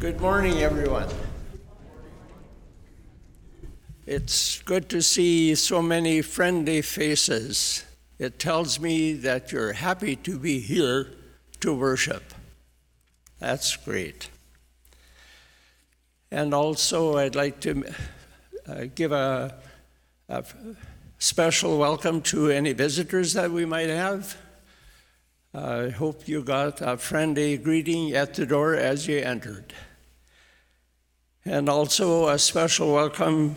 Good morning, everyone. It's good to see so many friendly faces. It tells me that you're happy to be here to worship. That's great. And also, I'd like to uh, give a, a special welcome to any visitors that we might have. I hope you got a friendly greeting at the door as you entered. And also a special welcome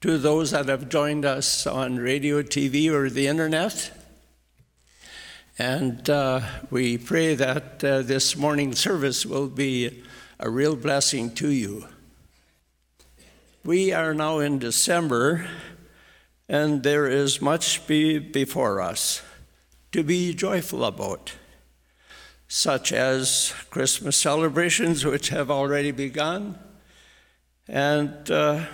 to those that have joined us on radio, TV, or the internet. And uh, we pray that uh, this morning service will be a real blessing to you. We are now in December, and there is much be before us to be joyful about, such as Christmas celebrations, which have already begun. And uh,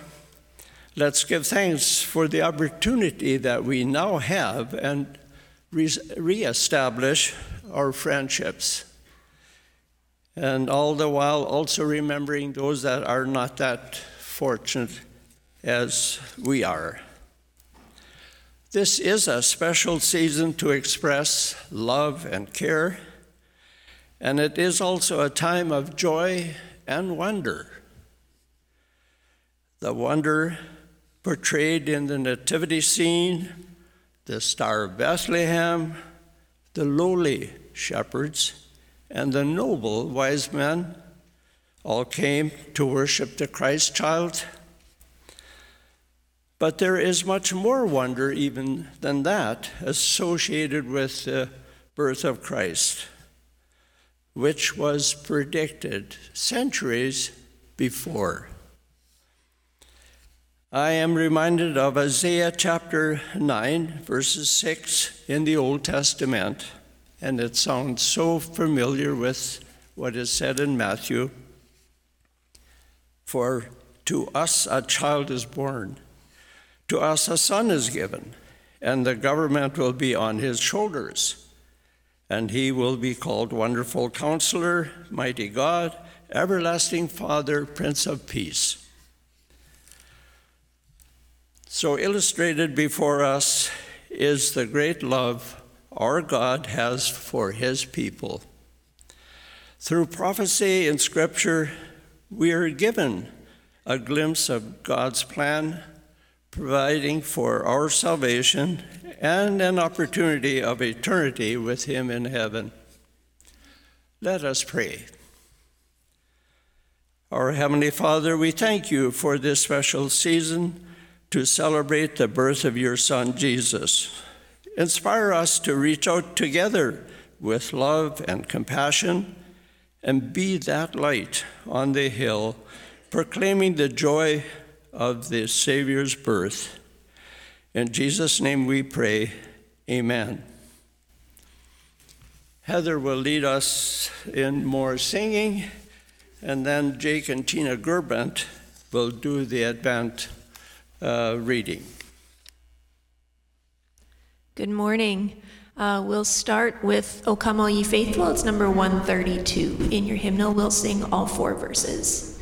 let's give thanks for the opportunity that we now have and re- reestablish our friendships. And all the while also remembering those that are not that fortunate as we are. This is a special season to express love and care, and it is also a time of joy and wonder. The wonder portrayed in the nativity scene, the Star of Bethlehem, the lowly shepherds, and the noble wise men all came to worship the Christ child. But there is much more wonder, even than that, associated with the birth of Christ, which was predicted centuries before. I am reminded of Isaiah chapter 9, verses 6 in the Old Testament, and it sounds so familiar with what is said in Matthew. For to us a child is born to us a son is given, and the government will be on his shoulders. And he will be called Wonderful Counselor, Mighty God, Everlasting Father, Prince of Peace. So, illustrated before us is the great love our God has for his people. Through prophecy in Scripture, we are given a glimpse of God's plan providing for our salvation and an opportunity of eternity with Him in heaven. Let us pray. Our Heavenly Father, we thank you for this special season to celebrate the birth of your Son, Jesus. Inspire us to reach out together with love and compassion and be that light on the hill, proclaiming the joy of the Savior's birth. In Jesus' name we pray, Amen. Heather will lead us in more singing, and then Jake and Tina Gerbent will do the Advent uh, reading. Good morning. Uh, we'll start with O Come All Ye Faithful. It's number 132. In your hymnal, we'll sing all four verses.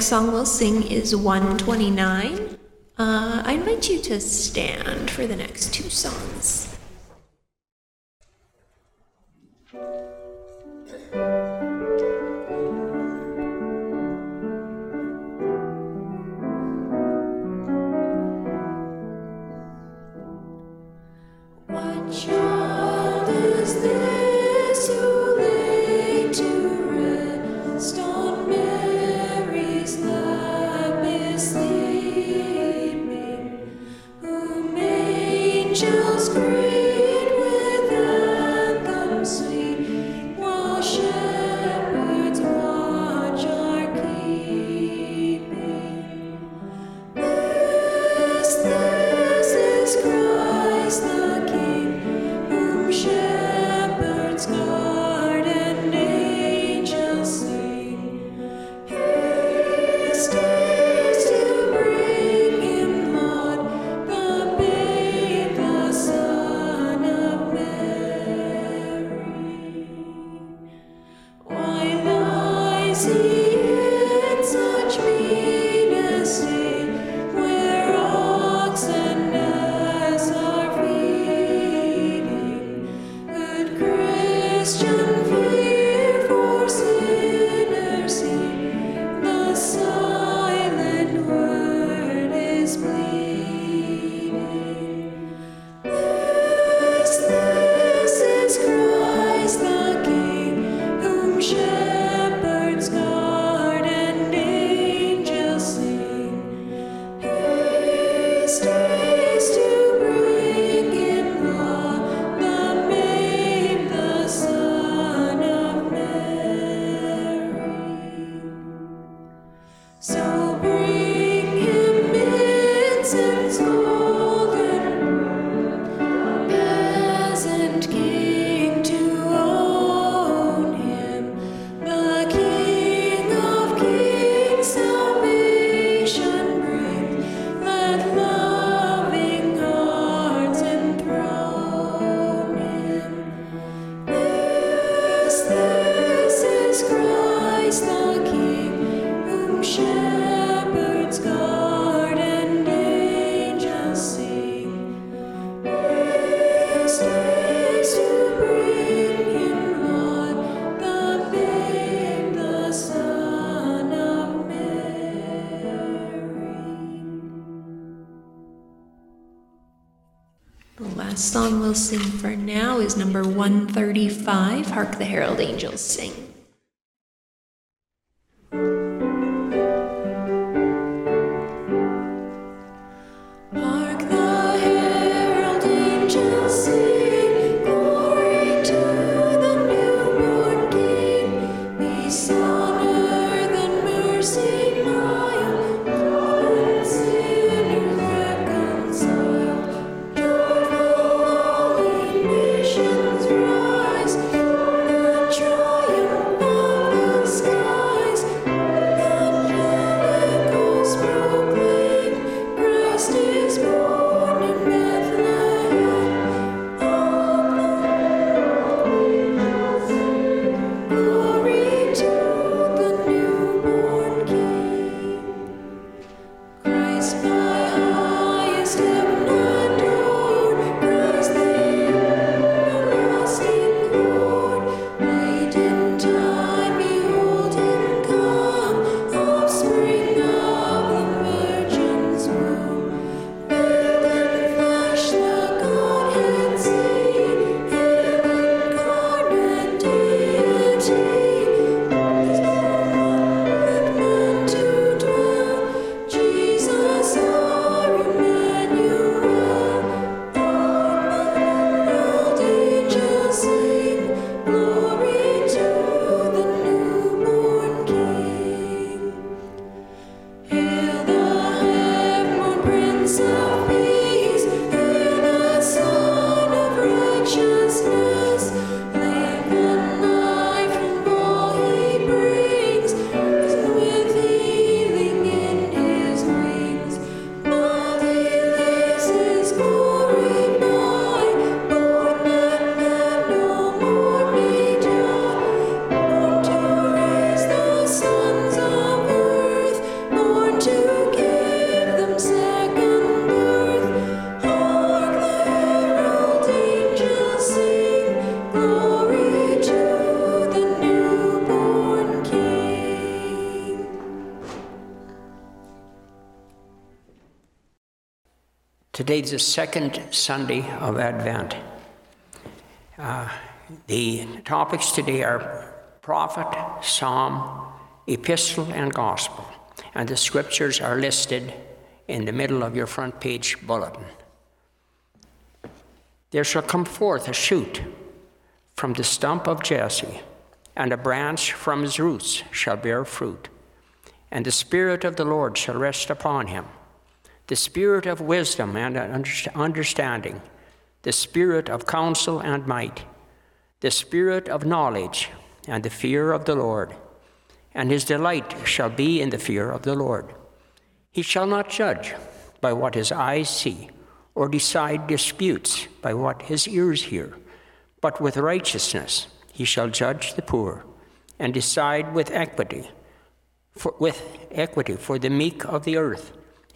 Next song we'll sing is 129. Uh, I invite you to stand for the next two songs. Number 135 Hark the Herald Angels Sing. Today is the second Sunday of Advent. Uh, the topics today are prophet, psalm, epistle, and gospel. And the scriptures are listed in the middle of your front page bulletin. There shall come forth a shoot from the stump of Jesse, and a branch from his roots shall bear fruit. And the Spirit of the Lord shall rest upon him the Spirit of wisdom and understanding, the Spirit of counsel and might, the Spirit of knowledge and the fear of the Lord. And his delight shall be in the fear of the Lord. He shall not judge by what his eyes see, or decide disputes by what his ears hear, but with righteousness he shall judge the poor, and decide with equity, for, with equity for the meek of the earth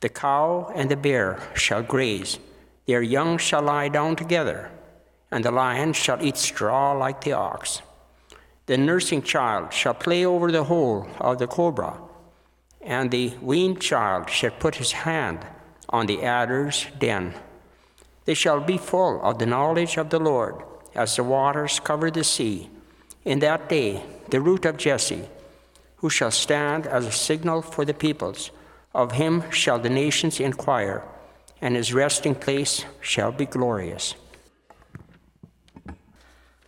The cow and the bear shall graze, their young shall lie down together, and the lion shall eat straw like the ox. The nursing child shall play over the hole of the cobra, and the weaned child shall put his hand on the adder's den. They shall be full of the knowledge of the Lord, as the waters cover the sea. In that day, the root of Jesse, who shall stand as a signal for the peoples, of him shall the nations inquire, and his resting place shall be glorious.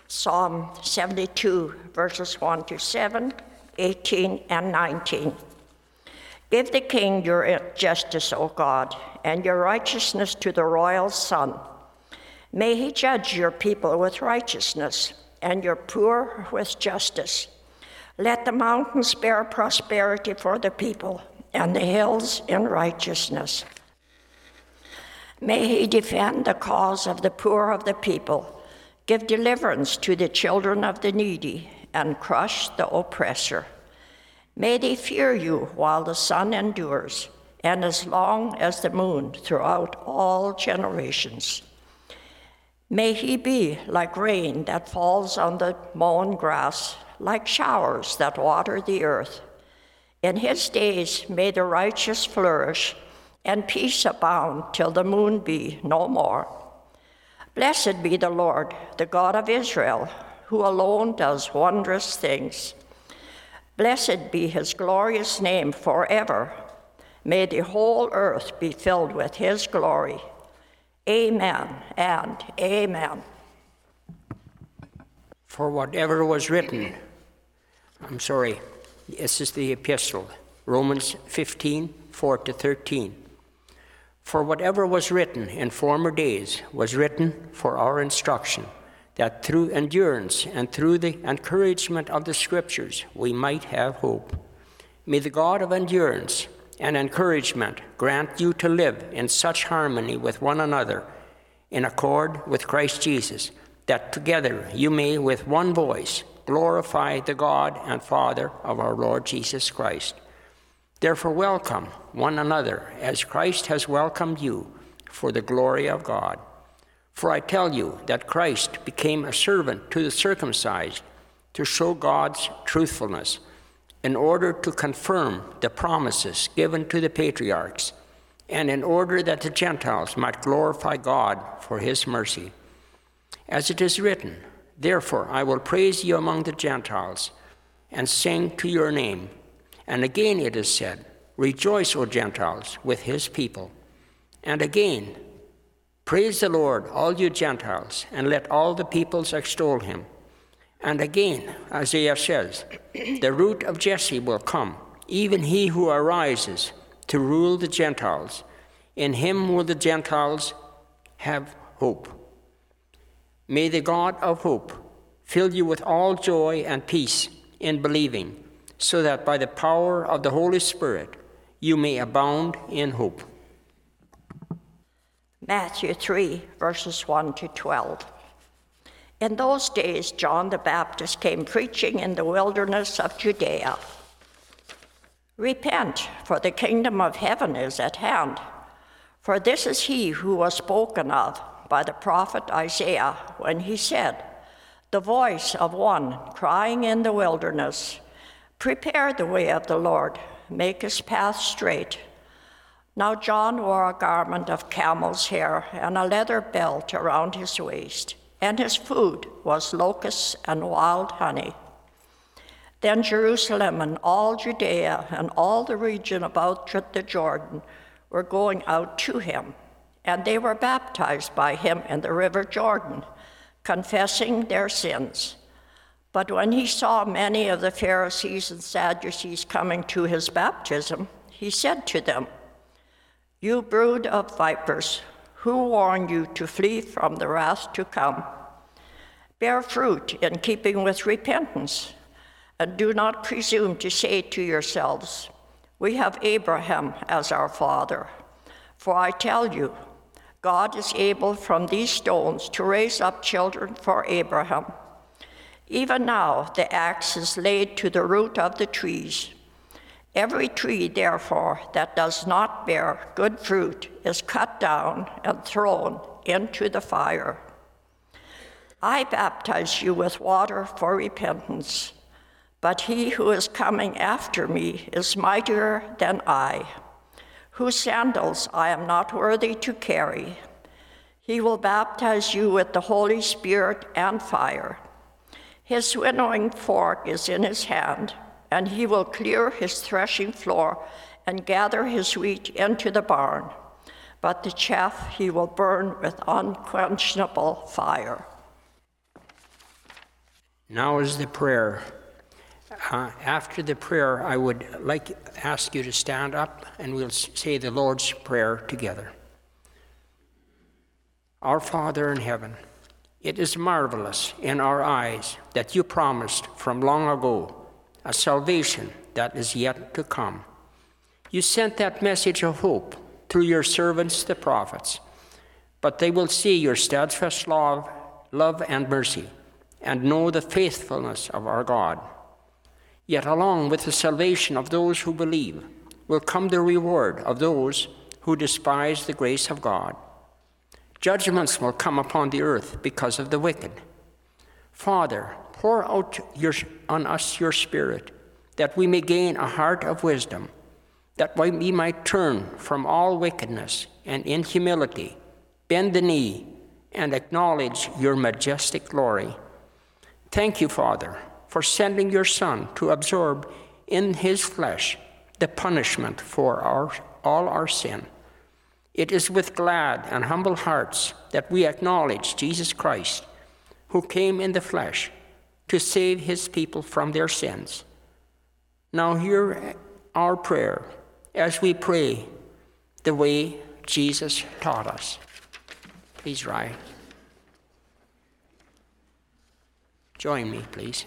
Psalm 72, verses 1 to 7, 18, and 19. Give the king your justice, O God, and your righteousness to the royal son. May he judge your people with righteousness, and your poor with justice. Let the mountains bear prosperity for the people and the hills in righteousness. May he defend the cause of the poor of the people, give deliverance to the children of the needy, and crush the oppressor. May they fear you while the sun endures, and as long as the moon throughout all generations. May he be like rain that falls on the mown grass, like showers that water the earth. In his days may the righteous flourish, and peace abound till the moon be no more. Blessed be the Lord, the God of Israel, who alone does wondrous things. Blessed be his glorious name forever. May the whole earth be filled with his glory. Amen and amen. For whatever was written, I'm sorry. This is the epistle, Romans 15 4 to 13. For whatever was written in former days was written for our instruction, that through endurance and through the encouragement of the Scriptures we might have hope. May the God of endurance and encouragement grant you to live in such harmony with one another, in accord with Christ Jesus, that together you may with one voice glorify the God and Father of our Lord Jesus Christ. Therefore, welcome one another as Christ has welcomed you for the glory of God. For I tell you that Christ became a servant to the circumcised to show God's truthfulness, in order to confirm the promises given to the patriarchs, and in order that the Gentiles might glorify God for his mercy. As it is written, Therefore, I will praise you among the Gentiles and sing to your name. And again it is said, Rejoice, O Gentiles, with his people. And again, Praise the Lord, all you Gentiles, and let all the peoples extol him. And again, Isaiah says, The root of Jesse will come, even he who arises to rule the Gentiles. In him will the Gentiles have hope. May the God of hope fill you with all joy and peace in believing, so that by the power of the Holy Spirit you may abound in hope. Matthew 3, verses 1 to 12. In those days, John the Baptist came preaching in the wilderness of Judea. Repent, for the kingdom of heaven is at hand. For this is he who was spoken of by the prophet Isaiah when he said, The voice of one crying in the wilderness, Prepare the way of the Lord, make his path straight. Now John wore a garment of camel's hair and a leather belt around his waist and his food was locusts and wild honey. Then Jerusalem and all Judea and all the region about the Jordan were going out to him, and they were baptized by him in the river Jordan, confessing their sins. But when he saw many of the Pharisees and Sadducees coming to his baptism, he said to them, You brood of vipers, who warned you to flee from the wrath to come? Bear fruit in keeping with repentance, and do not presume to say to yourselves, We have Abraham as our father. For I tell you, God is able from these stones to raise up children for Abraham. Even now, the axe is laid to the root of the trees. Every tree, therefore, that does not bear good fruit is cut down and thrown into the fire. I baptize you with water for repentance, but he who is coming after me is mightier than I, whose sandals I am not worthy to carry. He will baptize you with the Holy Spirit and fire. His winnowing fork is in his hand and he will clear his threshing floor and gather his wheat into the barn, but the chaff he will burn with unquenchable fire. Now is the prayer. Uh, after the prayer, I would like ask you to stand up and we'll say the Lord's Prayer together. Our Father in heaven, it is marvelous in our eyes that you promised from long ago a salvation that is yet to come. You sent that message of hope through your servants, the prophets, but they will see your steadfast love, love and mercy, and know the faithfulness of our God. Yet, along with the salvation of those who believe, will come the reward of those who despise the grace of God. Judgments will come upon the earth because of the wicked. Father, pour out your, on us your Spirit, that we may gain a heart of wisdom, that we might turn from all wickedness and in humility bend the knee and acknowledge your majestic glory. Thank you, Father, for sending your Son to absorb in his flesh the punishment for our, all our sin. It is with glad and humble hearts that we acknowledge Jesus Christ, who came in the flesh to save his people from their sins. Now, hear our prayer as we pray the way Jesus taught us. Please rise. Join me, please.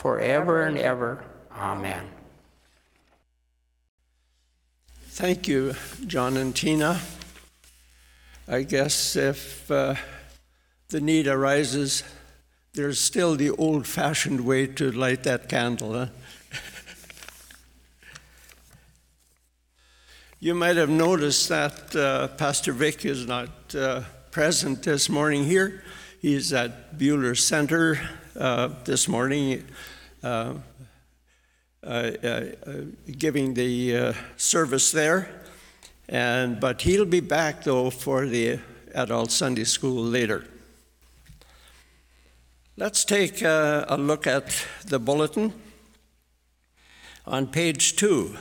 forever and ever. Amen. Thank you, John and Tina. I guess if uh, the need arises, there's still the old fashioned way to light that candle. Huh? you might have noticed that uh, Pastor Vic is not uh, present this morning here. He's at Bueller Center this morning. Uh, uh, uh, giving the service there, and but he'll be back though for the adult Sunday school later. Let's take a, a look at the bulletin on page two.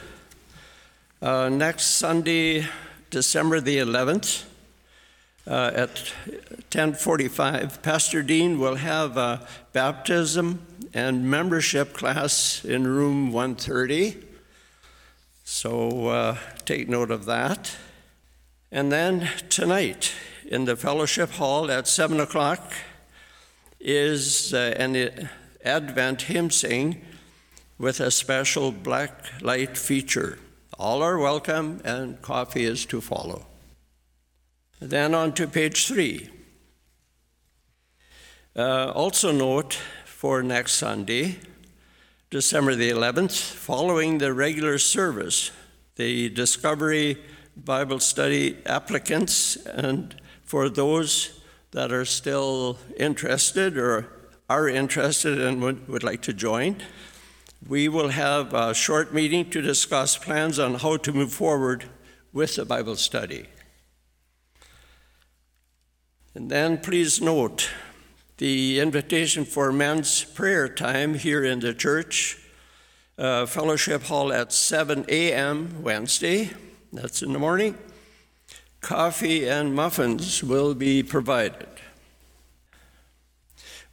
Uh, next Sunday, December the 11th, uh, at 10:45, Pastor Dean will have a baptism and membership class in room 130. So uh, take note of that. And then tonight in the fellowship hall at 7 o'clock is uh, an Advent hymn sing with a special black light feature. All are welcome, and coffee is to follow. Then on to page three. Uh, also, note for next Sunday, December the 11th, following the regular service, the Discovery Bible Study applicants, and for those that are still interested or are interested and would, would like to join, we will have a short meeting to discuss plans on how to move forward with the Bible study. And then please note the invitation for men's prayer time here in the church, uh, fellowship hall at 7 a.m. Wednesday, that's in the morning. Coffee and muffins will be provided.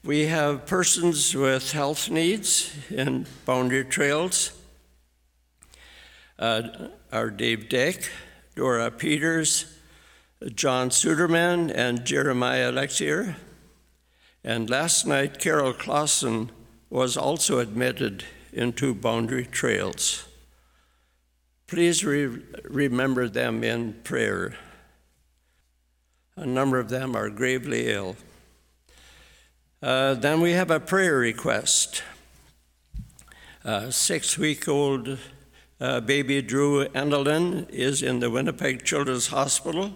We have persons with health needs in Boundary Trails. Uh, our Dave Deck, Dora Peters, John Suderman, and Jeremiah Lexier. And last night, Carol Clausen was also admitted into Boundary Trails. Please re- remember them in prayer. A number of them are gravely ill. Uh, then we have a prayer request. A six week old uh, baby Drew Endelin is in the Winnipeg Children's Hospital.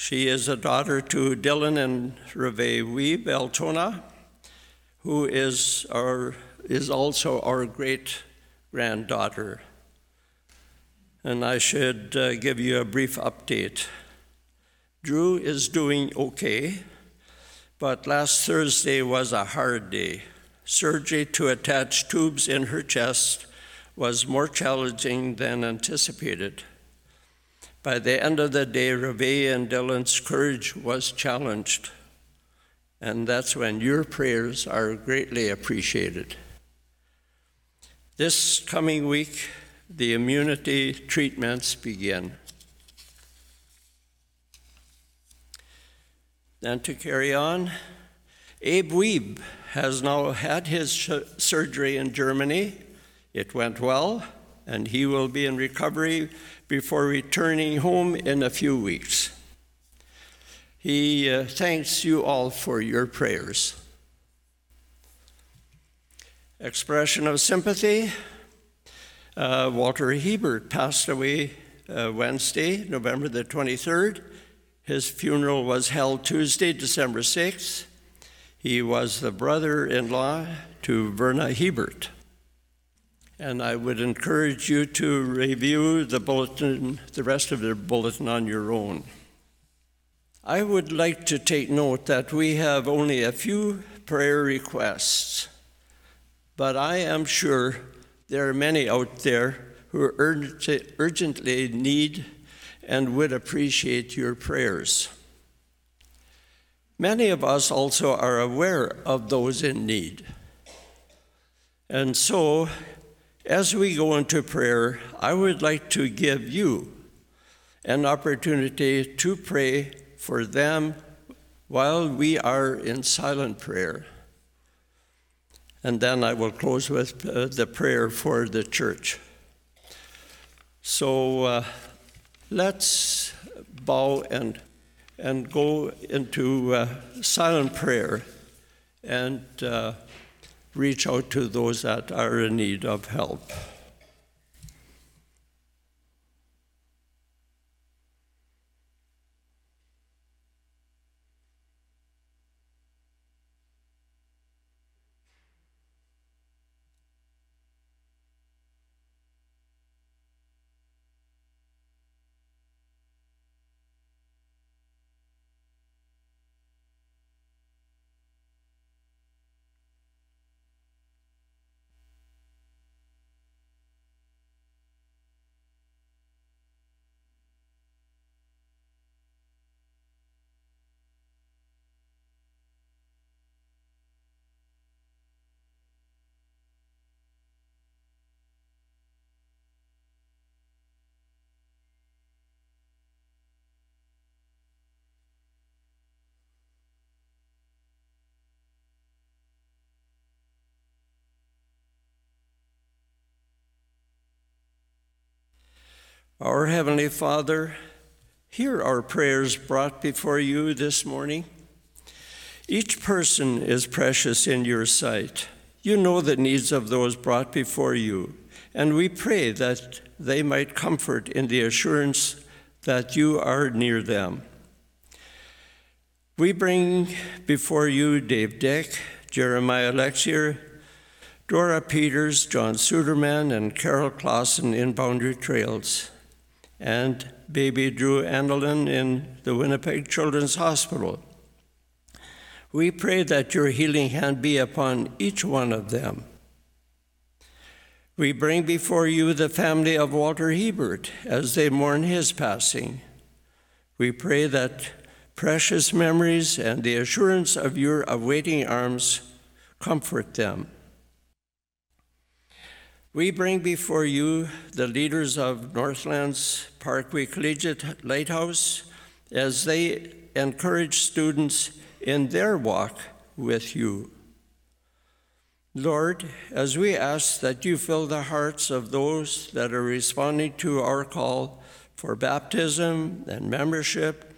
She is a daughter to Dylan and Reve Weeb Altona, who is, our, is also our great granddaughter. And I should uh, give you a brief update. Drew is doing okay. But last Thursday was a hard day. Surgery to attach tubes in her chest was more challenging than anticipated. By the end of the day, Reve and Dylan's courage was challenged. And that's when your prayers are greatly appreciated. This coming week, the immunity treatments begin. Then to carry on, Abe Weeb has now had his surgery in Germany. It went well, and he will be in recovery before returning home in a few weeks. He uh, thanks you all for your prayers. Expression of sympathy. Uh, Walter Hebert passed away uh, Wednesday, November the 23rd. His funeral was held Tuesday, December 6th. He was the brother in law to Verna Hebert. And I would encourage you to review the bulletin, the rest of the bulletin on your own. I would like to take note that we have only a few prayer requests, but I am sure there are many out there who urgently need and would appreciate your prayers. Many of us also are aware of those in need. And so, as we go into prayer, I would like to give you an opportunity to pray for them while we are in silent prayer. And then I will close with uh, the prayer for the church. So, uh, Let's bow and, and go into uh, silent prayer and uh, reach out to those that are in need of help. Our Heavenly Father, hear our prayers brought before you this morning. Each person is precious in your sight. You know the needs of those brought before you, and we pray that they might comfort in the assurance that you are near them. We bring before you Dave Deck, Jeremiah Lexier, Dora Peters, John Suderman, and Carol Clausen in Boundary Trails, and baby Drew Andelin in the Winnipeg Children's Hospital. We pray that your healing hand be upon each one of them. We bring before you the family of Walter Hebert as they mourn his passing. We pray that precious memories and the assurance of your awaiting arms comfort them. We bring before you the leaders of Northlands Parkway Collegiate Lighthouse as they encourage students in their walk with you. Lord, as we ask that you fill the hearts of those that are responding to our call for baptism and membership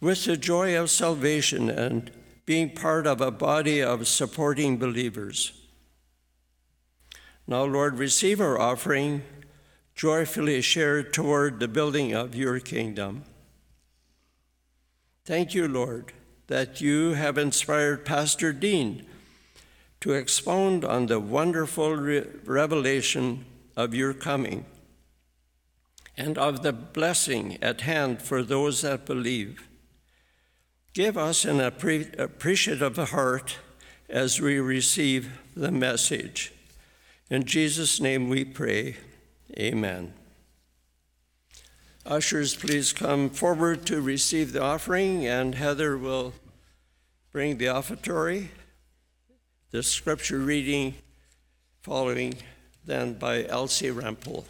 with the joy of salvation and being part of a body of supporting believers. Now, Lord, receive our offering, joyfully shared toward the building of your kingdom. Thank you, Lord that you have inspired Pastor Dean to expound on the wonderful re- revelation of your coming and of the blessing at hand for those that believe. Give us an appre- appreciative heart as we receive the message. In Jesus' name we pray. Amen. Ushers, please come forward to receive the offering, and Heather will bring the offertory. The scripture reading following then by Elsie Rempel.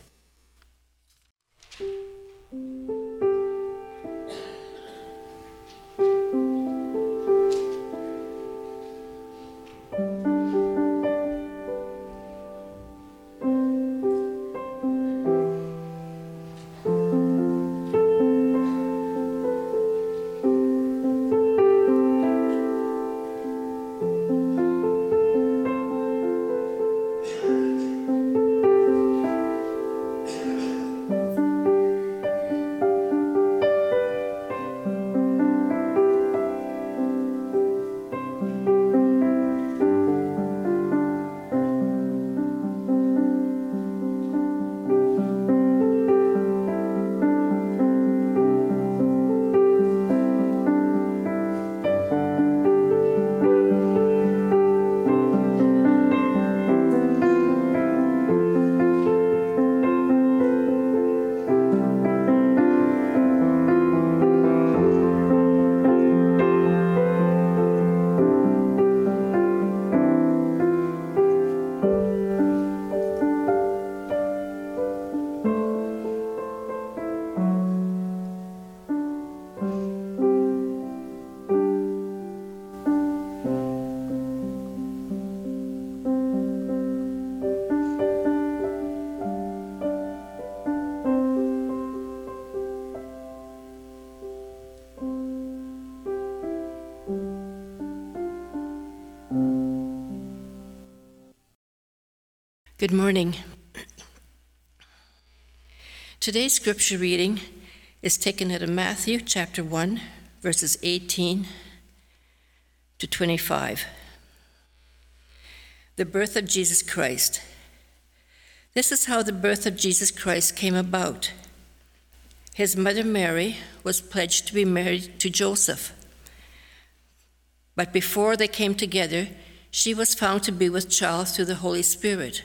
Good morning. Today's scripture reading is taken out of Matthew chapter 1, verses 18 to 25. The birth of Jesus Christ. This is how the birth of Jesus Christ came about. His mother Mary was pledged to be married to Joseph. But before they came together, she was found to be with child through the Holy Spirit.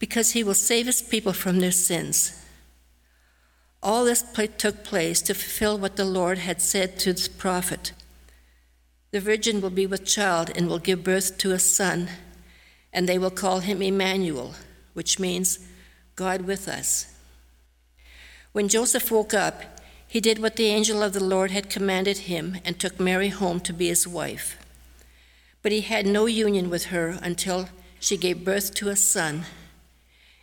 because he will save his people from their sins. All this took place to fulfill what the Lord had said to the prophet The virgin will be with child and will give birth to a son, and they will call him Emmanuel, which means God with us. When Joseph woke up, he did what the angel of the Lord had commanded him and took Mary home to be his wife. But he had no union with her until she gave birth to a son,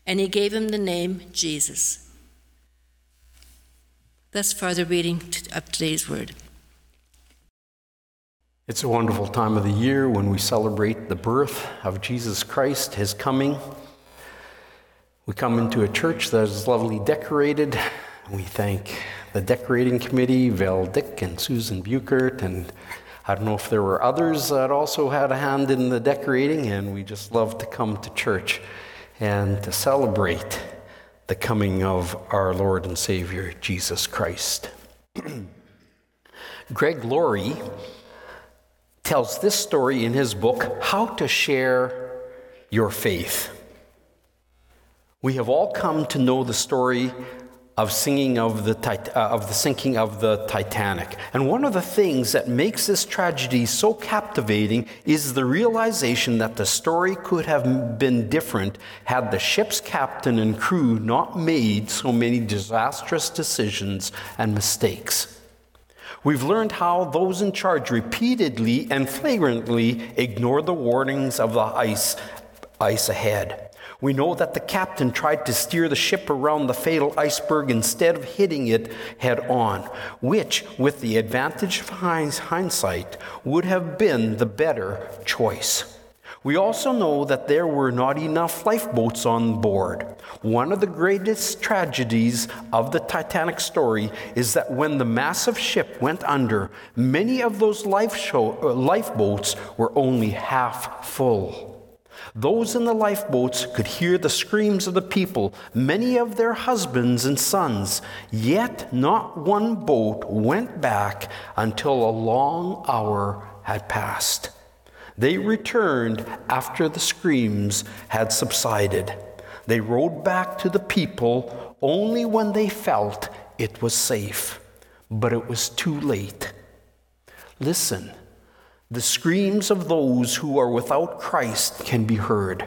and he gave him the name Jesus. Thus further reading of today's word. It's a wonderful time of the year when we celebrate the birth of Jesus Christ, his coming. We come into a church that is lovely decorated. We thank the decorating committee, Val Dick and Susan Buchert, and I don't know if there were others that also had a hand in the decorating, and we just love to come to church and to celebrate the coming of our Lord and Savior, Jesus Christ. Greg Laurie tells this story in his book, How to Share Your Faith. We have all come to know the story of singing of the, uh, of the sinking of the Titanic. And one of the things that makes this tragedy so captivating is the realization that the story could have been different had the ship's captain and crew not made so many disastrous decisions and mistakes. We've learned how those in charge repeatedly and flagrantly ignored the warnings of the ice, ice ahead. We know that the captain tried to steer the ship around the fatal iceberg instead of hitting it head on, which, with the advantage of hindsight, would have been the better choice. We also know that there were not enough lifeboats on board. One of the greatest tragedies of the Titanic story is that when the massive ship went under, many of those uh, lifeboats were only half full. Those in the lifeboats could hear the screams of the people, many of their husbands and sons, yet not one boat went back until a long hour had passed. They returned after the screams had subsided. They rowed back to the people only when they felt it was safe, but it was too late. Listen the screams of those who are without Christ can be heard.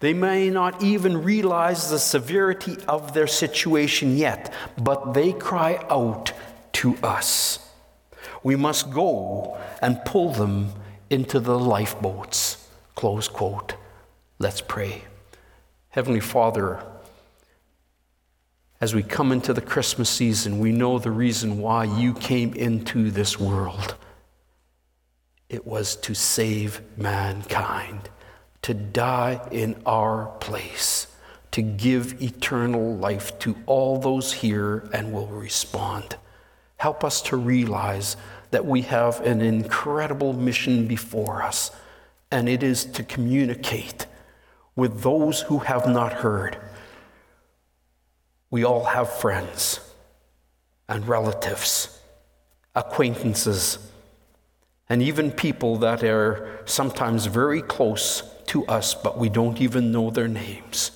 They may not even realize the severity of their situation yet, but they cry out to us. We must go and pull them into the lifeboats. Close quote. Let's pray. Heavenly Father, as we come into the Christmas season, we know the reason why you came into this world. It was to save mankind, to die in our place, to give eternal life to all those here and will respond. Help us to realize that we have an incredible mission before us, and it is to communicate with those who have not heard. We all have friends and relatives, acquaintances and even people that are sometimes very close to us, but we don't even know their names.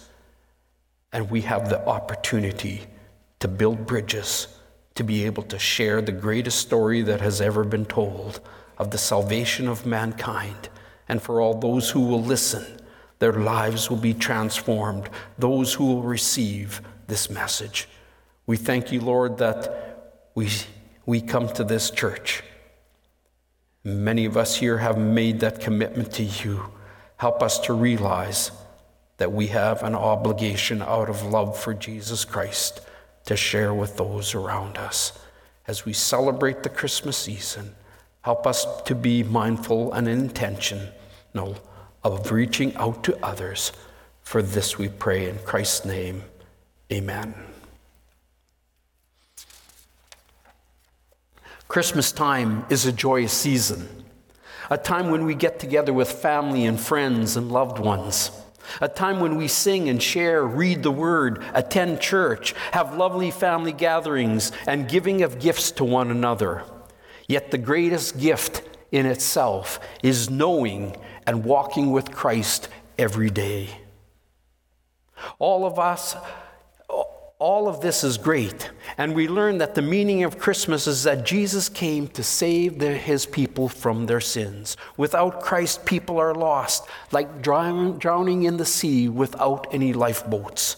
And we have the opportunity to build bridges, to be able to share the greatest story that has ever been told of the salvation of mankind. And for all those who will listen, their lives will be transformed, those who will receive this message. We thank you, Lord, that we, we come to this church Many of us here have made that commitment to you. Help us to realize that we have an obligation out of love for Jesus Christ to share with those around us. As we celebrate the Christmas season, help us to be mindful and intentional of reaching out to others. For this we pray in Christ's name. Amen. Christmas time is a joyous season, a time when we get together with family and friends and loved ones, a time when we sing and share, read the word, attend church, have lovely family gatherings, and giving of gifts to one another. Yet the greatest gift in itself is knowing and walking with Christ every day. All of us All of this is great. And we learn that the meaning of Christmas is that Jesus came to save the, his people from their sins. Without Christ, people are lost, like drowning in the sea without any lifeboats.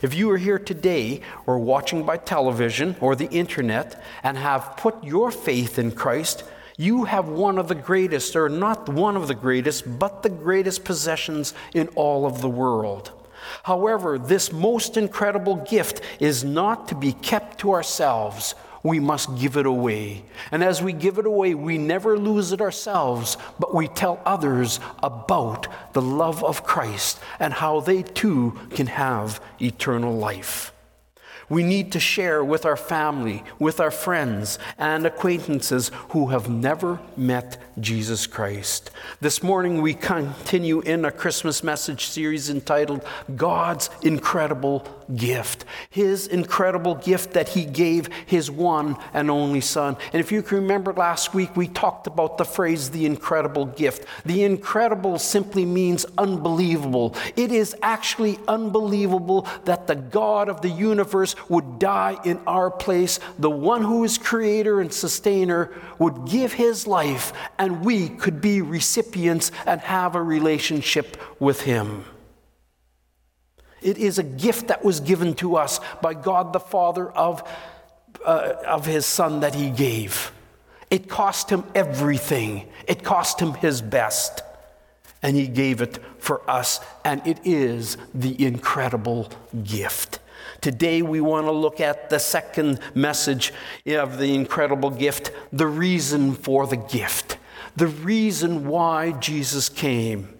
If you are here today or watching by television or the internet and have put your faith in Christ, you have one of the greatest, or not one of the greatest, but the greatest possessions in all of the world. However, this most incredible gift is not to be kept to ourselves. We must give it away. And as we give it away, we never lose it ourselves, but we tell others about the love of Christ and how they too can have eternal life. We need to share with our family, with our friends and acquaintances who have never met Jesus Christ. This morning, we continue in a Christmas message series entitled God's Incredible Gift. His incredible gift that He gave His one and only Son. And if you can remember last week, we talked about the phrase the incredible gift. The incredible simply means unbelievable. It is actually unbelievable that the God of the universe would die in our place, the one who is creator and sustainer would give his life, and we could be recipients and have a relationship with him. It is a gift that was given to us by God the Father of, uh, of his Son that he gave. It cost him everything, it cost him his best. And he gave it for us, and it is the incredible gift. Today, we want to look at the second message of the incredible gift the reason for the gift, the reason why Jesus came.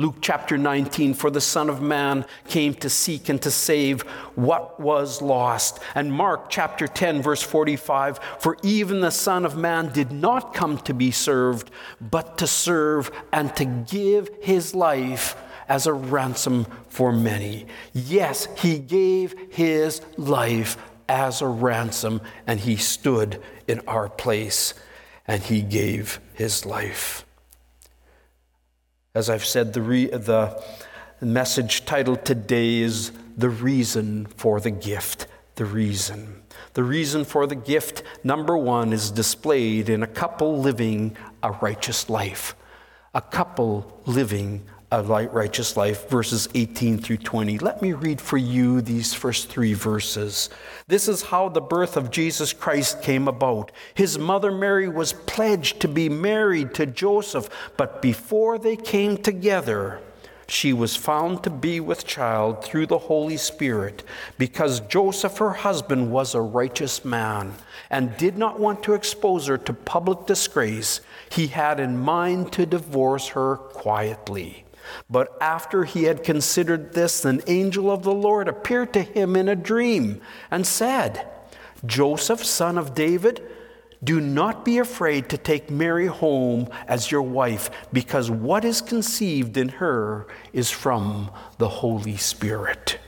Luke chapter 19, for the Son of Man came to seek and to save what was lost. And Mark chapter 10, verse 45, for even the Son of Man did not come to be served, but to serve and to give his life as a ransom for many. Yes, he gave his life as a ransom, and he stood in our place, and he gave his life. As I've said, the, re- the message titled today is The Reason for the Gift. The Reason. The reason for the gift, number one, is displayed in a couple living a righteous life. A couple living a righteous life, verses 18 through 20. Let me read for you these first three verses. This is how the birth of Jesus Christ came about. His mother Mary was pledged to be married to Joseph, but before they came together, she was found to be with child through the Holy Spirit, because Joseph, her husband, was a righteous man and did not want to expose her to public disgrace. He had in mind to divorce her quietly. But after he had considered this, an angel of the Lord appeared to him in a dream and said, Joseph, son of David, do not be afraid to take Mary home as your wife, because what is conceived in her is from the Holy Spirit.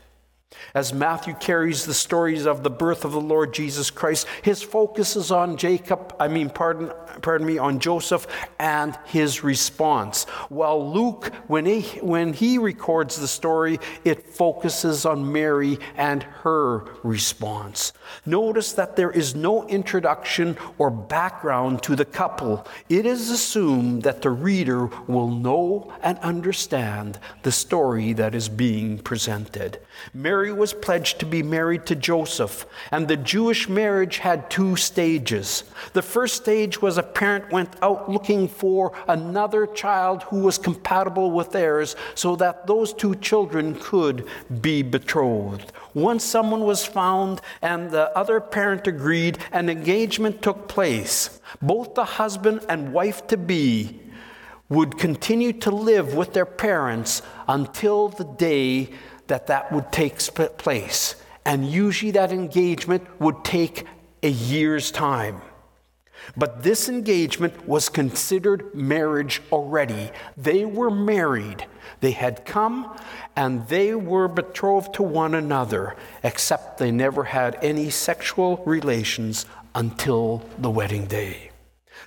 As Matthew carries the stories of the birth of the Lord Jesus Christ, his focus is on Jacob, I mean, pardon, pardon me, on Joseph and his response. While Luke, when he, when he records the story, it focuses on Mary and her response. Notice that there is no introduction or background to the couple. It is assumed that the reader will know and understand the story that is being presented. Mary was pledged to be married to Joseph, and the Jewish marriage had two stages. The first stage was a parent went out looking for another child who was compatible with theirs so that those two children could be betrothed. Once someone was found and the other parent agreed, an engagement took place. Both the husband and wife to be would continue to live with their parents until the day that that would take place. And usually that engagement would take a year's time. But this engagement was considered marriage already. They were married. They had come and they were betrothed to one another, except they never had any sexual relations until the wedding day.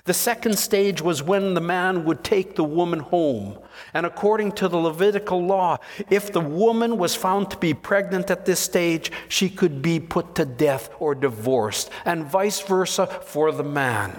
The second stage was when the man would take the woman home. And according to the Levitical law, if the woman was found to be pregnant at this stage, she could be put to death or divorced, and vice versa for the man.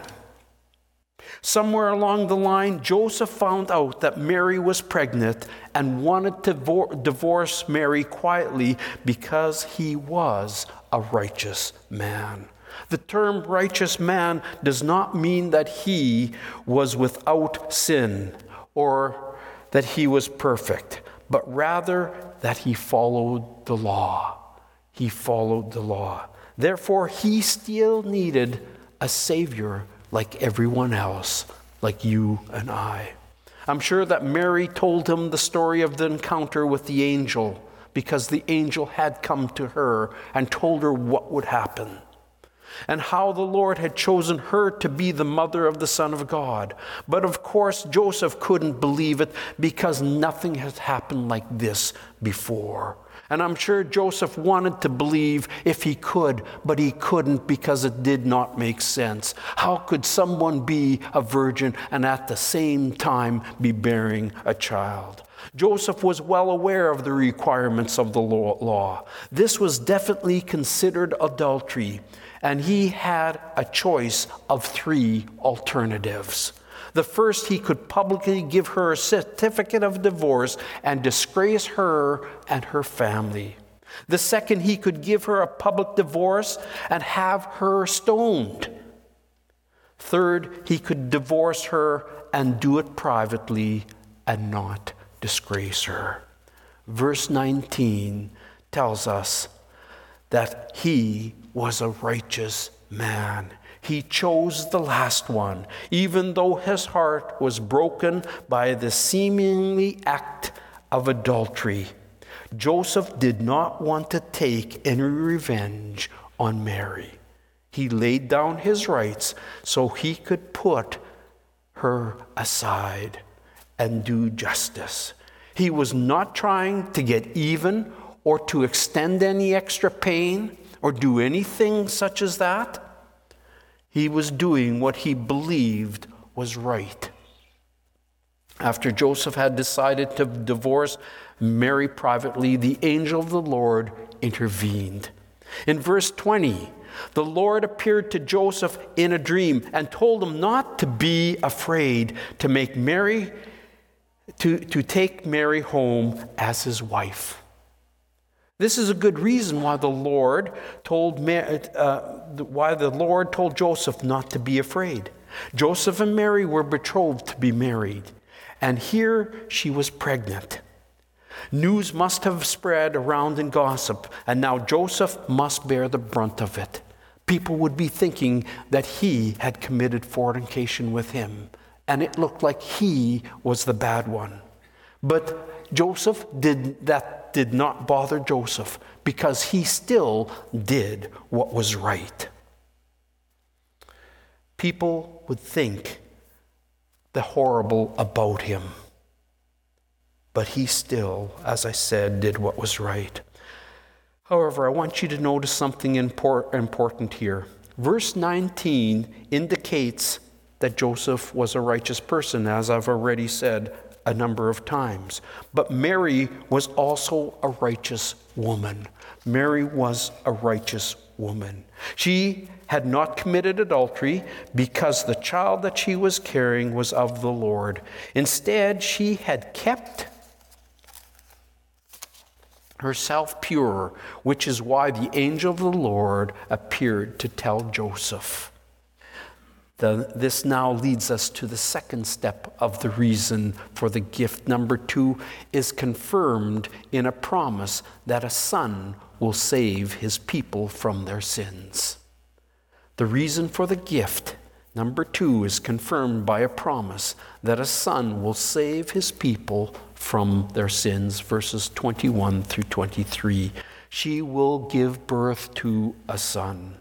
Somewhere along the line, Joseph found out that Mary was pregnant and wanted to divorce Mary quietly because he was a righteous man. The term righteous man does not mean that he was without sin or that he was perfect, but rather that he followed the law. He followed the law. Therefore, he still needed a Savior like everyone else, like you and I. I'm sure that Mary told him the story of the encounter with the angel because the angel had come to her and told her what would happen and how the Lord had chosen her to be the mother of the Son of God. But of course, Joseph couldn't believe it because nothing had happened like this before. And I'm sure Joseph wanted to believe if he could, but he couldn't because it did not make sense. How could someone be a virgin and at the same time be bearing a child? Joseph was well aware of the requirements of the law. This was definitely considered adultery, and he had a choice of three alternatives. The first, he could publicly give her a certificate of divorce and disgrace her and her family. The second, he could give her a public divorce and have her stoned. Third, he could divorce her and do it privately and not disgrace her. Verse 19 tells us that he was a righteous man. He chose the last one, even though his heart was broken by the seemingly act of adultery. Joseph did not want to take any revenge on Mary. He laid down his rights so he could put her aside and do justice. He was not trying to get even or to extend any extra pain or do anything such as that. He was doing what he believed was right. After Joseph had decided to divorce Mary privately, the angel of the Lord intervened. In verse 20, the Lord appeared to Joseph in a dream and told him not to be afraid to make Mary to, to take Mary home as his wife. This is a good reason why the Lord told uh, why the Lord told Joseph not to be afraid. Joseph and Mary were betrothed to be married, and here she was pregnant. News must have spread around in gossip, and now Joseph must bear the brunt of it. People would be thinking that he had committed fornication with him, and it looked like he was the bad one. But Joseph did that did not bother Joseph because he still did what was right. People would think the horrible about him, but he still, as I said, did what was right. However, I want you to notice something important here. Verse 19 indicates that Joseph was a righteous person, as I've already said a number of times. But Mary was also a righteous woman. Mary was a righteous woman. She had not committed adultery because the child that she was carrying was of the Lord. Instead, she had kept herself pure, which is why the angel of the Lord appeared to tell Joseph. The, this now leads us to the second step of the reason for the gift. Number two is confirmed in a promise that a son will save his people from their sins. The reason for the gift, number two, is confirmed by a promise that a son will save his people from their sins. Verses 21 through 23. She will give birth to a son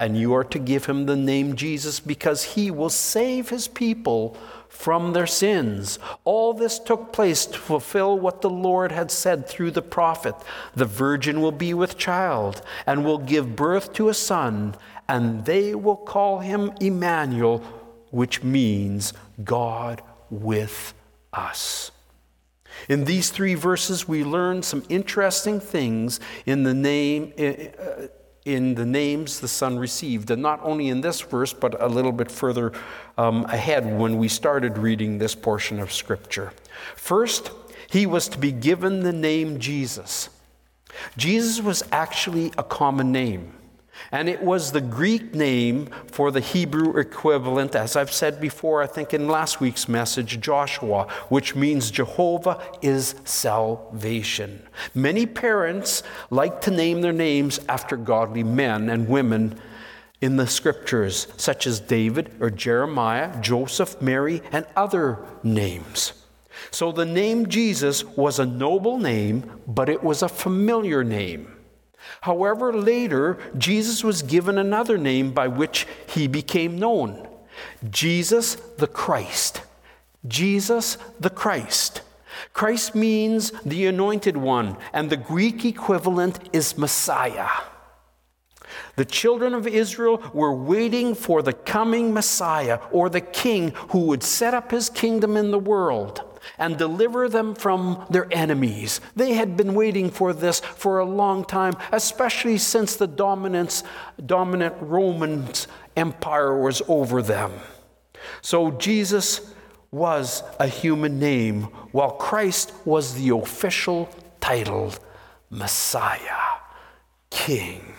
and you are to give him the name Jesus because he will save his people from their sins. All this took place to fulfill what the Lord had said through the prophet The virgin will be with child and will give birth to a son, and they will call him Emmanuel, which means God with us. In these three verses, we learn some interesting things in the name. Eh, eh, In the names the Son received, and not only in this verse, but a little bit further um, ahead when we started reading this portion of Scripture. First, he was to be given the name Jesus. Jesus was actually a common name. And it was the Greek name for the Hebrew equivalent, as I've said before, I think in last week's message, Joshua, which means Jehovah is salvation. Many parents like to name their names after godly men and women in the scriptures, such as David or Jeremiah, Joseph, Mary, and other names. So the name Jesus was a noble name, but it was a familiar name. However, later, Jesus was given another name by which he became known Jesus the Christ. Jesus the Christ. Christ means the anointed one, and the Greek equivalent is Messiah. The children of Israel were waiting for the coming Messiah or the king who would set up his kingdom in the world and deliver them from their enemies. They had been waiting for this for a long time, especially since the dominance, dominant Roman Empire was over them. So Jesus was a human name, while Christ was the official title Messiah, King.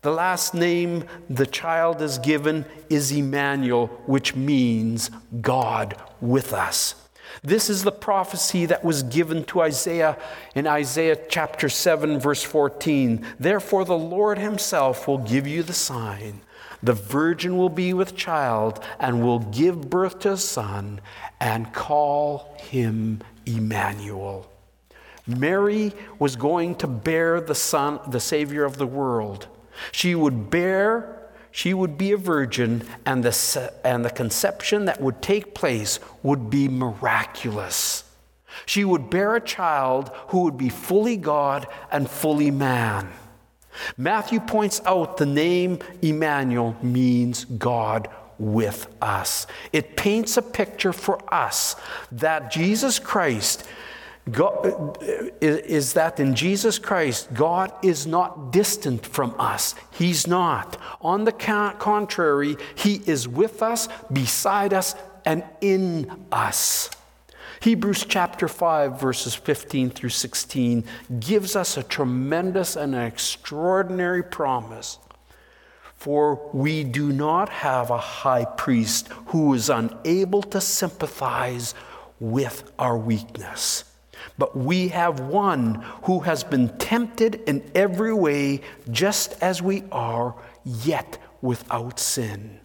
The last name the child is given is Emmanuel, which means God with us. This is the prophecy that was given to Isaiah in Isaiah chapter 7, verse 14. Therefore, the Lord Himself will give you the sign. The virgin will be with child and will give birth to a son and call him Emmanuel. Mary was going to bear the son, the Savior of the world. She would bear, she would be a virgin, and the, and the conception that would take place would be miraculous. She would bear a child who would be fully God and fully man. Matthew points out the name Emmanuel means God with us. It paints a picture for us that Jesus Christ God, is that in Jesus Christ, God is not distant from us. He's not. On the contrary, He is with us, beside us, and in us. Hebrews chapter 5, verses 15 through 16, gives us a tremendous and an extraordinary promise. For we do not have a high priest who is unable to sympathize with our weakness but we have one who has been tempted in every way, just as we are, yet without sin.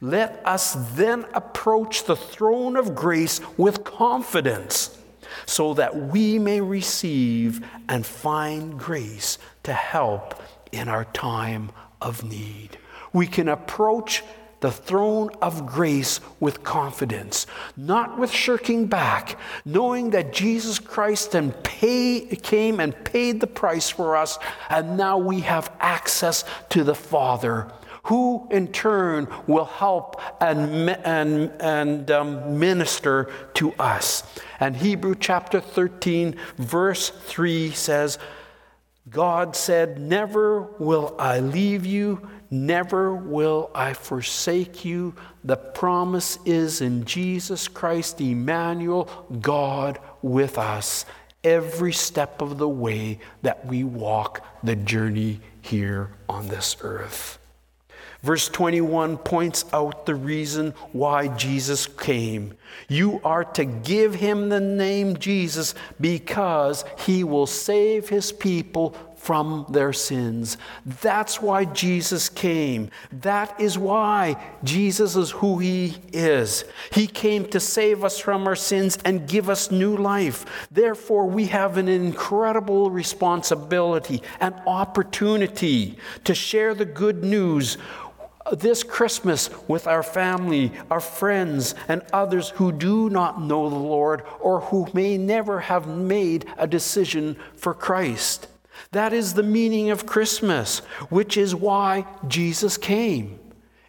Let us then approach the throne of grace with confidence, so that we may receive and find grace to help in our time of need. We can approach the throne of grace with confidence, not with shirking back, knowing that Jesus Christ and pay, came and paid the price for us, and now we have access to the Father. Who in turn will help and, and, and um, minister to us. And Hebrew chapter 13, verse 3 says, God said, Never will I leave you Never will I forsake you. The promise is in Jesus Christ, Emmanuel, God with us, every step of the way that we walk the journey here on this earth. Verse 21 points out the reason why Jesus came. You are to give him the name Jesus because he will save his people from their sins. That's why Jesus came. That is why Jesus is who he is. He came to save us from our sins and give us new life. Therefore, we have an incredible responsibility and opportunity to share the good news this Christmas with our family, our friends, and others who do not know the Lord or who may never have made a decision for Christ. That is the meaning of Christmas, which is why Jesus came.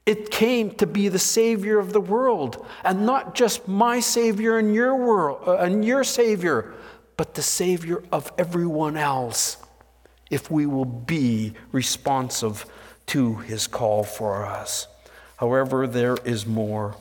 It came to be the Savior of the world, and not just my Savior and your world uh, and your Savior, but the Savior of everyone else. If we will be responsive to His call for us. However, there is more.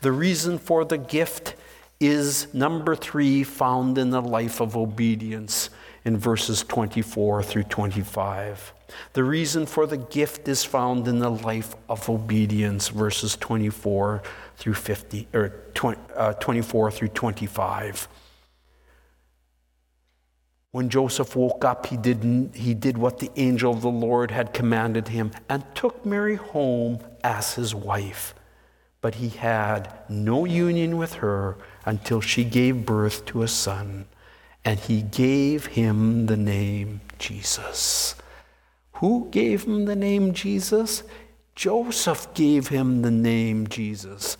The reason for the gift is number three, found in the life of obedience in verses 24 through 25. The reason for the gift is found in the life of obedience, verses 24 through 50, or 20, uh, 24 through 25. When Joseph woke up, he did, he did what the angel of the Lord had commanded him and took Mary home as his wife. But he had no union with her until she gave birth to a son, and he gave him the name Jesus. Who gave him the name Jesus? Joseph gave him the name Jesus.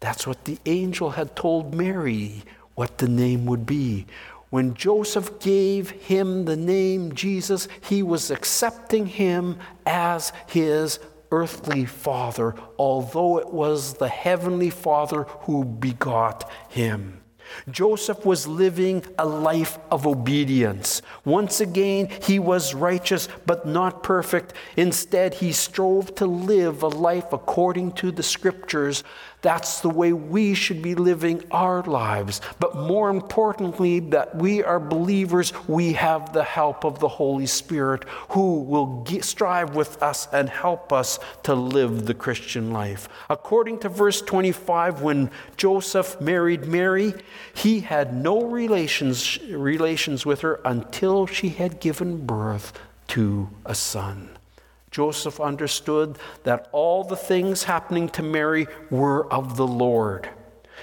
That's what the angel had told Mary what the name would be. When Joseph gave him the name Jesus, he was accepting him as his earthly father, although it was the heavenly father who begot him. Joseph was living a life of obedience. Once again, he was righteous but not perfect. Instead, he strove to live a life according to the scriptures that's the way we should be living our lives. But more importantly, that we are believers, we have the help of the Holy Spirit who will strive with us and help us to live the Christian life. According to verse 25, when Joseph married Mary, he had no relations, relations with her until she had given birth to a son. Joseph understood that all the things happening to Mary were of the Lord.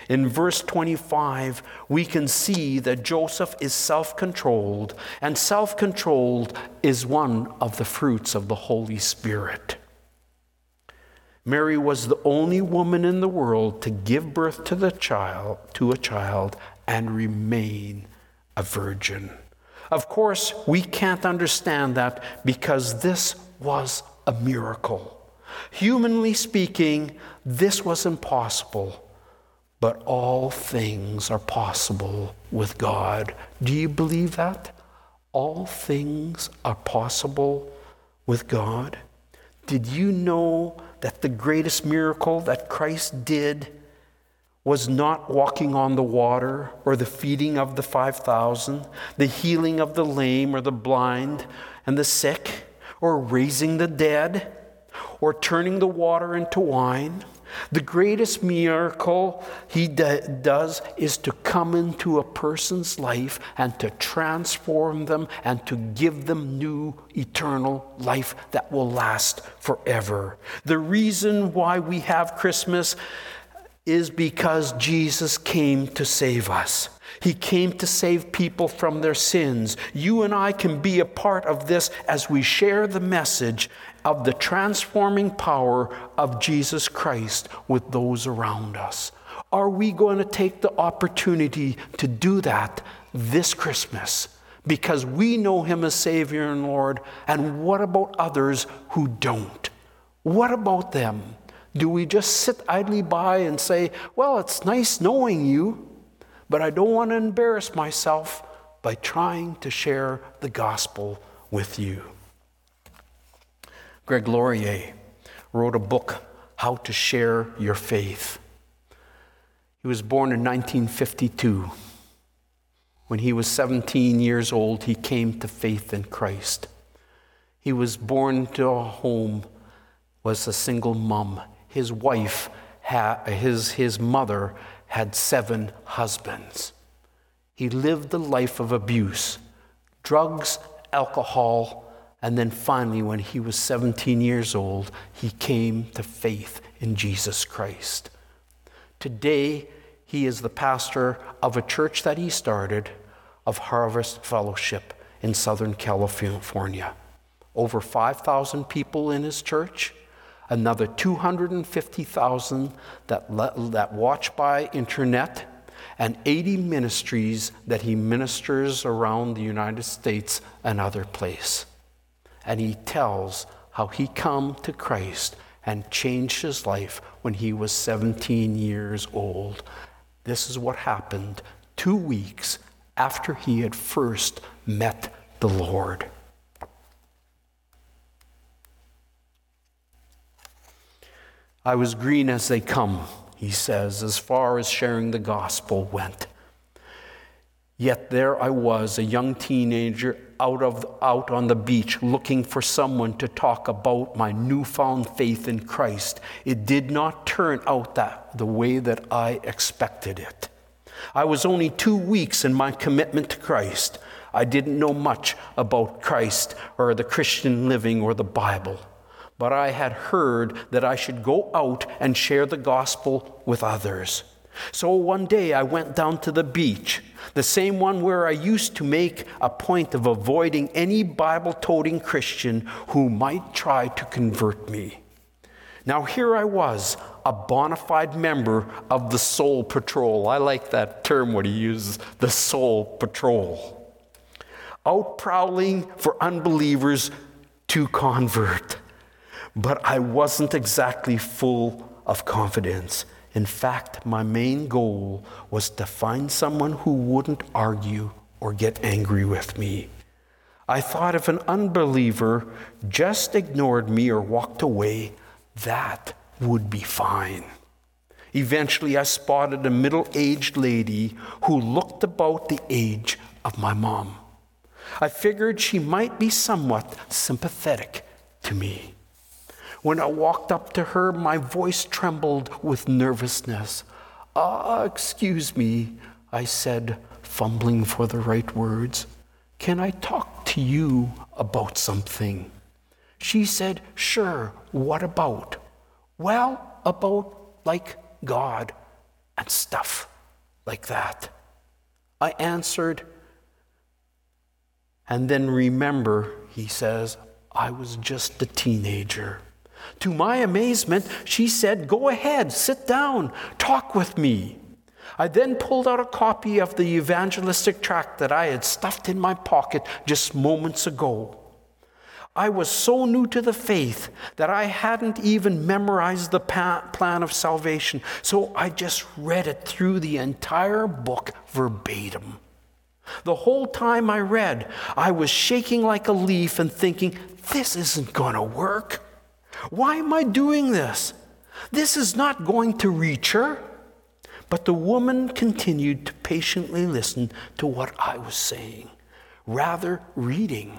In verse 25, we can see that Joseph is self controlled, and self controlled is one of the fruits of the Holy Spirit. Mary was the only woman in the world to give birth to the child to a child and remain a virgin. Of course, we can't understand that because this was a miracle. Humanly speaking, this was impossible, but all things are possible with God. Do you believe that? All things are possible with God. Did you know that the greatest miracle that Christ did was not walking on the water or the feeding of the 5,000, the healing of the lame or the blind and the sick? Or raising the dead or turning the water into wine. The greatest miracle he does is to come into a person's life and to transform them and to give them new eternal life that will last forever. The reason why we have Christmas is because Jesus came to save us. He came to save people from their sins. You and I can be a part of this as we share the message of the transforming power of Jesus Christ with those around us. Are we going to take the opportunity to do that this Christmas? Because we know Him as Savior and Lord. And what about others who don't? What about them? Do we just sit idly by and say, Well, it's nice knowing you, but I don't want to embarrass myself by trying to share the gospel with you? Greg Laurie wrote a book, How to Share Your Faith. He was born in 1952. When he was 17 years old, he came to faith in Christ. He was born to a home, was a single mom his wife, his, his mother, had seven husbands. He lived the life of abuse, drugs, alcohol, and then finally, when he was 17 years old, he came to faith in Jesus Christ. Today, he is the pastor of a church that he started of Harvest Fellowship in Southern California. Over 5,000 people in his church another 250,000 that, that watch by internet, and 80 ministries that he ministers around the United States and other places. And he tells how he come to Christ and changed his life when he was 17 years old. This is what happened two weeks after he had first met the Lord. I was green as they come, he says, as far as sharing the gospel went. Yet there I was, a young teenager out, of, out on the beach looking for someone to talk about my newfound faith in Christ. It did not turn out that the way that I expected it. I was only two weeks in my commitment to Christ. I didn't know much about Christ or the Christian living or the Bible but I had heard that I should go out and share the gospel with others. So one day I went down to the beach, the same one where I used to make a point of avoiding any Bible toting Christian who might try to convert me. Now here I was, a bona fide member of the Soul Patrol. I like that term, what he uses, the Soul Patrol. Out prowling for unbelievers to convert. But I wasn't exactly full of confidence. In fact, my main goal was to find someone who wouldn't argue or get angry with me. I thought if an unbeliever just ignored me or walked away, that would be fine. Eventually, I spotted a middle aged lady who looked about the age of my mom. I figured she might be somewhat sympathetic to me. When I walked up to her, my voice trembled with nervousness. Ah, excuse me, I said, fumbling for the right words. Can I talk to you about something? She said, Sure, what about? Well, about like God and stuff like that. I answered, and then remember, he says, I was just a teenager. To my amazement, she said, Go ahead, sit down, talk with me. I then pulled out a copy of the evangelistic tract that I had stuffed in my pocket just moments ago. I was so new to the faith that I hadn't even memorized the plan of salvation, so I just read it through the entire book verbatim. The whole time I read, I was shaking like a leaf and thinking, this isn't going to work. Why am I doing this? This is not going to reach her. But the woman continued to patiently listen to what I was saying, rather reading.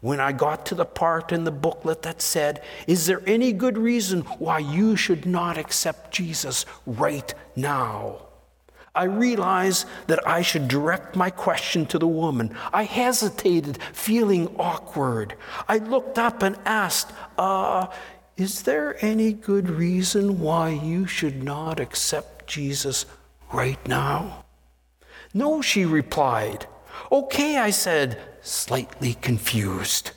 When I got to the part in the booklet that said, Is there any good reason why you should not accept Jesus right now? I realized that I should direct my question to the woman. I hesitated, feeling awkward. I looked up and asked, uh, Is there any good reason why you should not accept Jesus right now? No, she replied. Okay, I said, slightly confused.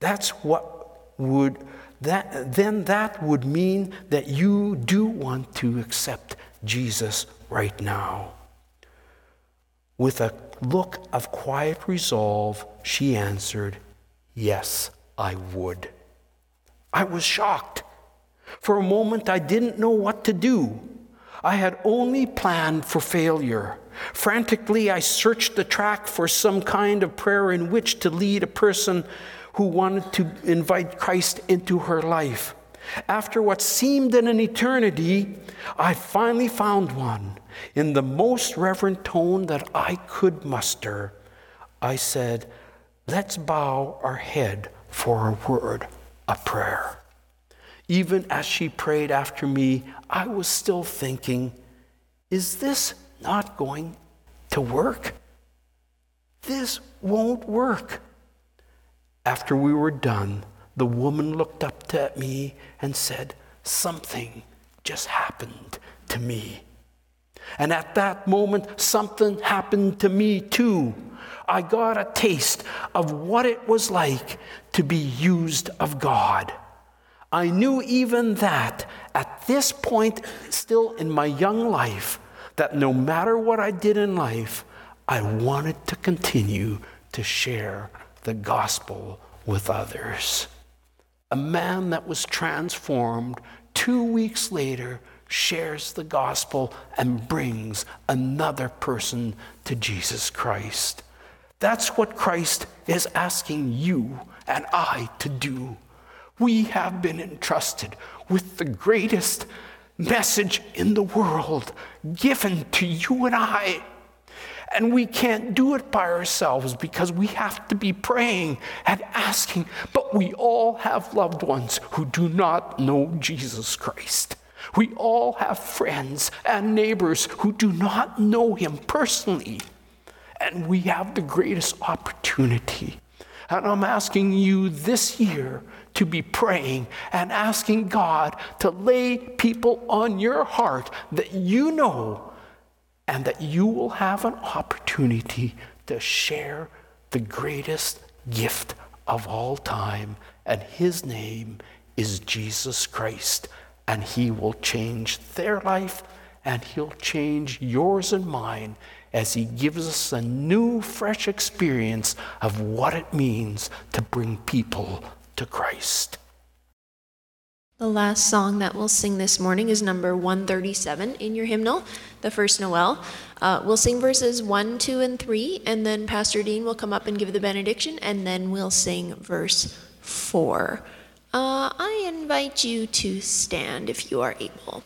That's what would that then that would mean that you do want to accept Jesus right now. With a look of quiet resolve, she answered, Yes, I would. I was shocked. For a moment, I didn't know what to do. I had only planned for failure. Frantically, I searched the track for some kind of prayer in which to lead a person who wanted to invite Christ into her life. After what seemed an eternity, I finally found one. In the most reverent tone that I could muster, I said, Let's bow our head for a word a prayer. Even as she prayed after me, I was still thinking, Is this not going to work? This won't work. After we were done, the woman looked up at me and said, Something just happened to me. And at that moment, something happened to me too. I got a taste of what it was like to be used of God. I knew even that at this point, still in my young life, that no matter what I did in life, I wanted to continue to share the gospel with others. A man that was transformed, two weeks later shares the gospel and brings another person to Jesus Christ. That's what Christ is asking you and I to do. We have been entrusted with the greatest message in the world given to you and I. And we can't do it by ourselves because we have to be praying and asking. But we all have loved ones who do not know Jesus Christ. We all have friends and neighbors who do not know him personally. And we have the greatest opportunity. And I'm asking you this year to be praying and asking God to lay people on your heart that you know and that you will have an opportunity to share the greatest gift of all time. And his name is Jesus Christ. And he will change their life and he'll change yours and mine as he gives us a new, fresh experience of what it means to bring people to Christ. The last song that we'll sing this morning is number 137 in your hymnal, the first Noel. Uh, we'll sing verses 1, 2, and 3, and then Pastor Dean will come up and give the benediction, and then we'll sing verse 4. Uh, I invite you to stand if you are able.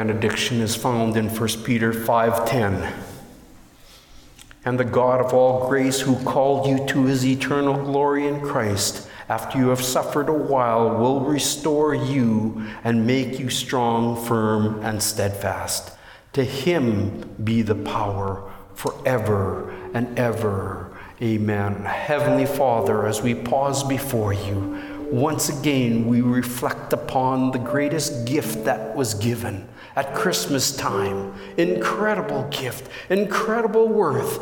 Benediction is found in 1 Peter 5:10. And the God of all grace who called you to his eternal glory in Christ after you have suffered a while will restore you and make you strong, firm, and steadfast. To him be the power forever and ever. Amen. Heavenly Father, as we pause before you, once again we reflect upon the greatest gift that was given at Christmas time. Incredible gift, incredible worth.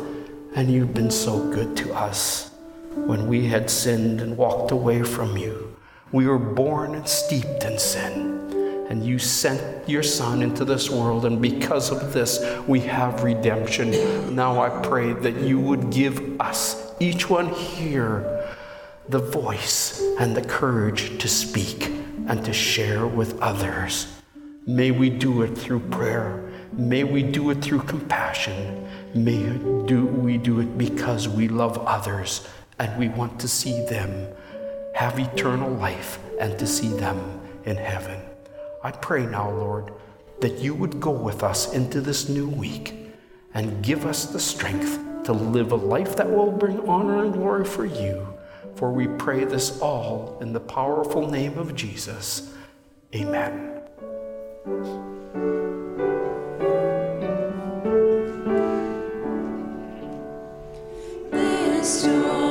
And you've been so good to us when we had sinned and walked away from you. We were born and steeped in sin. and you sent your Son into this world, and because of this, we have redemption. Now I pray that you would give us, each one here, the voice and the courage to speak and to share with others. May we do it through prayer. May we do it through compassion. May do, we do it because we love others and we want to see them have eternal life and to see them in heaven. I pray now, Lord, that you would go with us into this new week and give us the strength to live a life that will bring honor and glory for you. For we pray this all in the powerful name of Jesus. Amen. This star